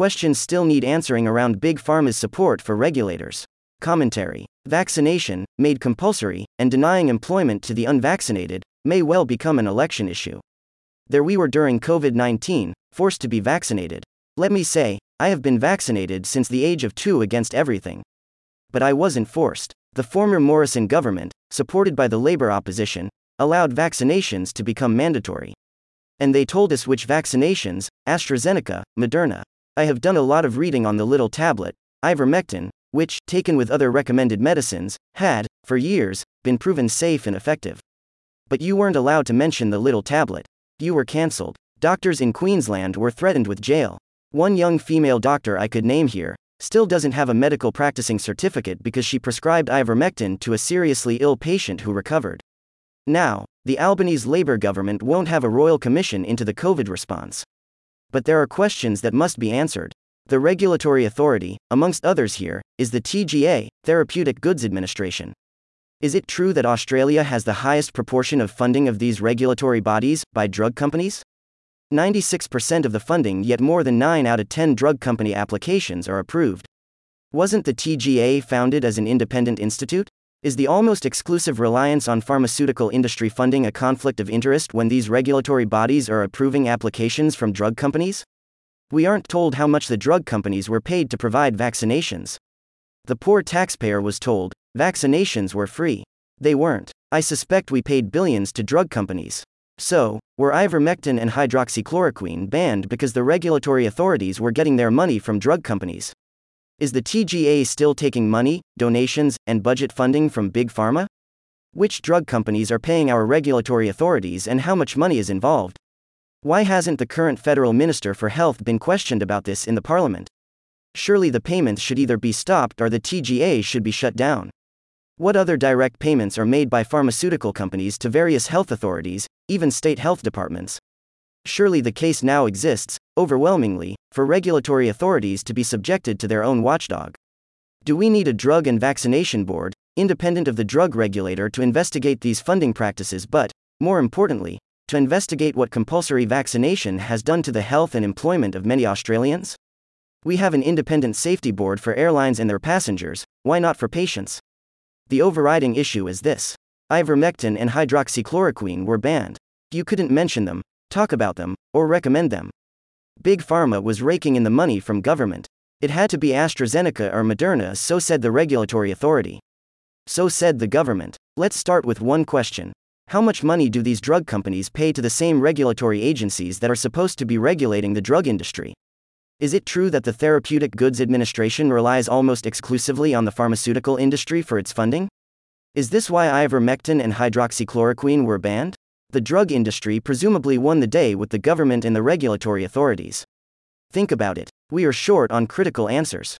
questions still need answering around Big Pharma's support for regulators. Commentary Vaccination, made compulsory, and denying employment to the unvaccinated, may well become an election issue. There we were during COVID 19, forced to be vaccinated. Let me say, I have been vaccinated since the age of two against everything. But I wasn't forced. The former Morrison government, supported by the labor opposition, allowed vaccinations to become mandatory. And they told us which vaccinations AstraZeneca, Moderna. I have done a lot of reading on the little tablet, ivermectin, which, taken with other recommended medicines, had, for years, been proven safe and effective. But you weren't allowed to mention the little tablet. You were cancelled. Doctors in Queensland were threatened with jail. One young female doctor I could name here still doesn't have a medical practicing certificate because she prescribed ivermectin to a seriously ill patient who recovered. Now, the Albanese Labour government won't have a royal commission into the COVID response. But there are questions that must be answered. The regulatory authority, amongst others here, is the TGA, Therapeutic Goods Administration. Is it true that Australia has the highest proportion of funding of these regulatory bodies by drug companies? 96% of the funding, yet more than 9 out of 10 drug company applications are approved. Wasn't the TGA founded as an independent institute? Is the almost exclusive reliance on pharmaceutical industry funding a conflict of interest when these regulatory bodies are approving applications from drug companies? We aren't told how much the drug companies were paid to provide vaccinations. The poor taxpayer was told vaccinations were free. They weren't. I suspect we paid billions to drug companies. So, were ivermectin and hydroxychloroquine banned because the regulatory authorities were getting their money from drug companies? Is the TGA still taking money, donations, and budget funding from Big Pharma? Which drug companies are paying our regulatory authorities and how much money is involved? Why hasn't the current federal minister for health been questioned about this in the parliament? Surely the payments should either be stopped or the TGA should be shut down. What other direct payments are made by pharmaceutical companies to various health authorities, even state health departments? Surely the case now exists, overwhelmingly, for regulatory authorities to be subjected to their own watchdog. Do we need a drug and vaccination board, independent of the drug regulator, to investigate these funding practices but, more importantly, to investigate what compulsory vaccination has done to the health and employment of many Australians? We have an independent safety board for airlines and their passengers, why not for patients? The overriding issue is this ivermectin and hydroxychloroquine were banned. You couldn't mention them, talk about them, or recommend them. Big Pharma was raking in the money from government. It had to be AstraZeneca or Moderna, so said the regulatory authority. So said the government. Let's start with one question How much money do these drug companies pay to the same regulatory agencies that are supposed to be regulating the drug industry? Is it true that the Therapeutic Goods Administration relies almost exclusively on the pharmaceutical industry for its funding? Is this why ivermectin and hydroxychloroquine were banned? The drug industry presumably won the day with the government and the regulatory authorities. Think about it. We are short on critical answers.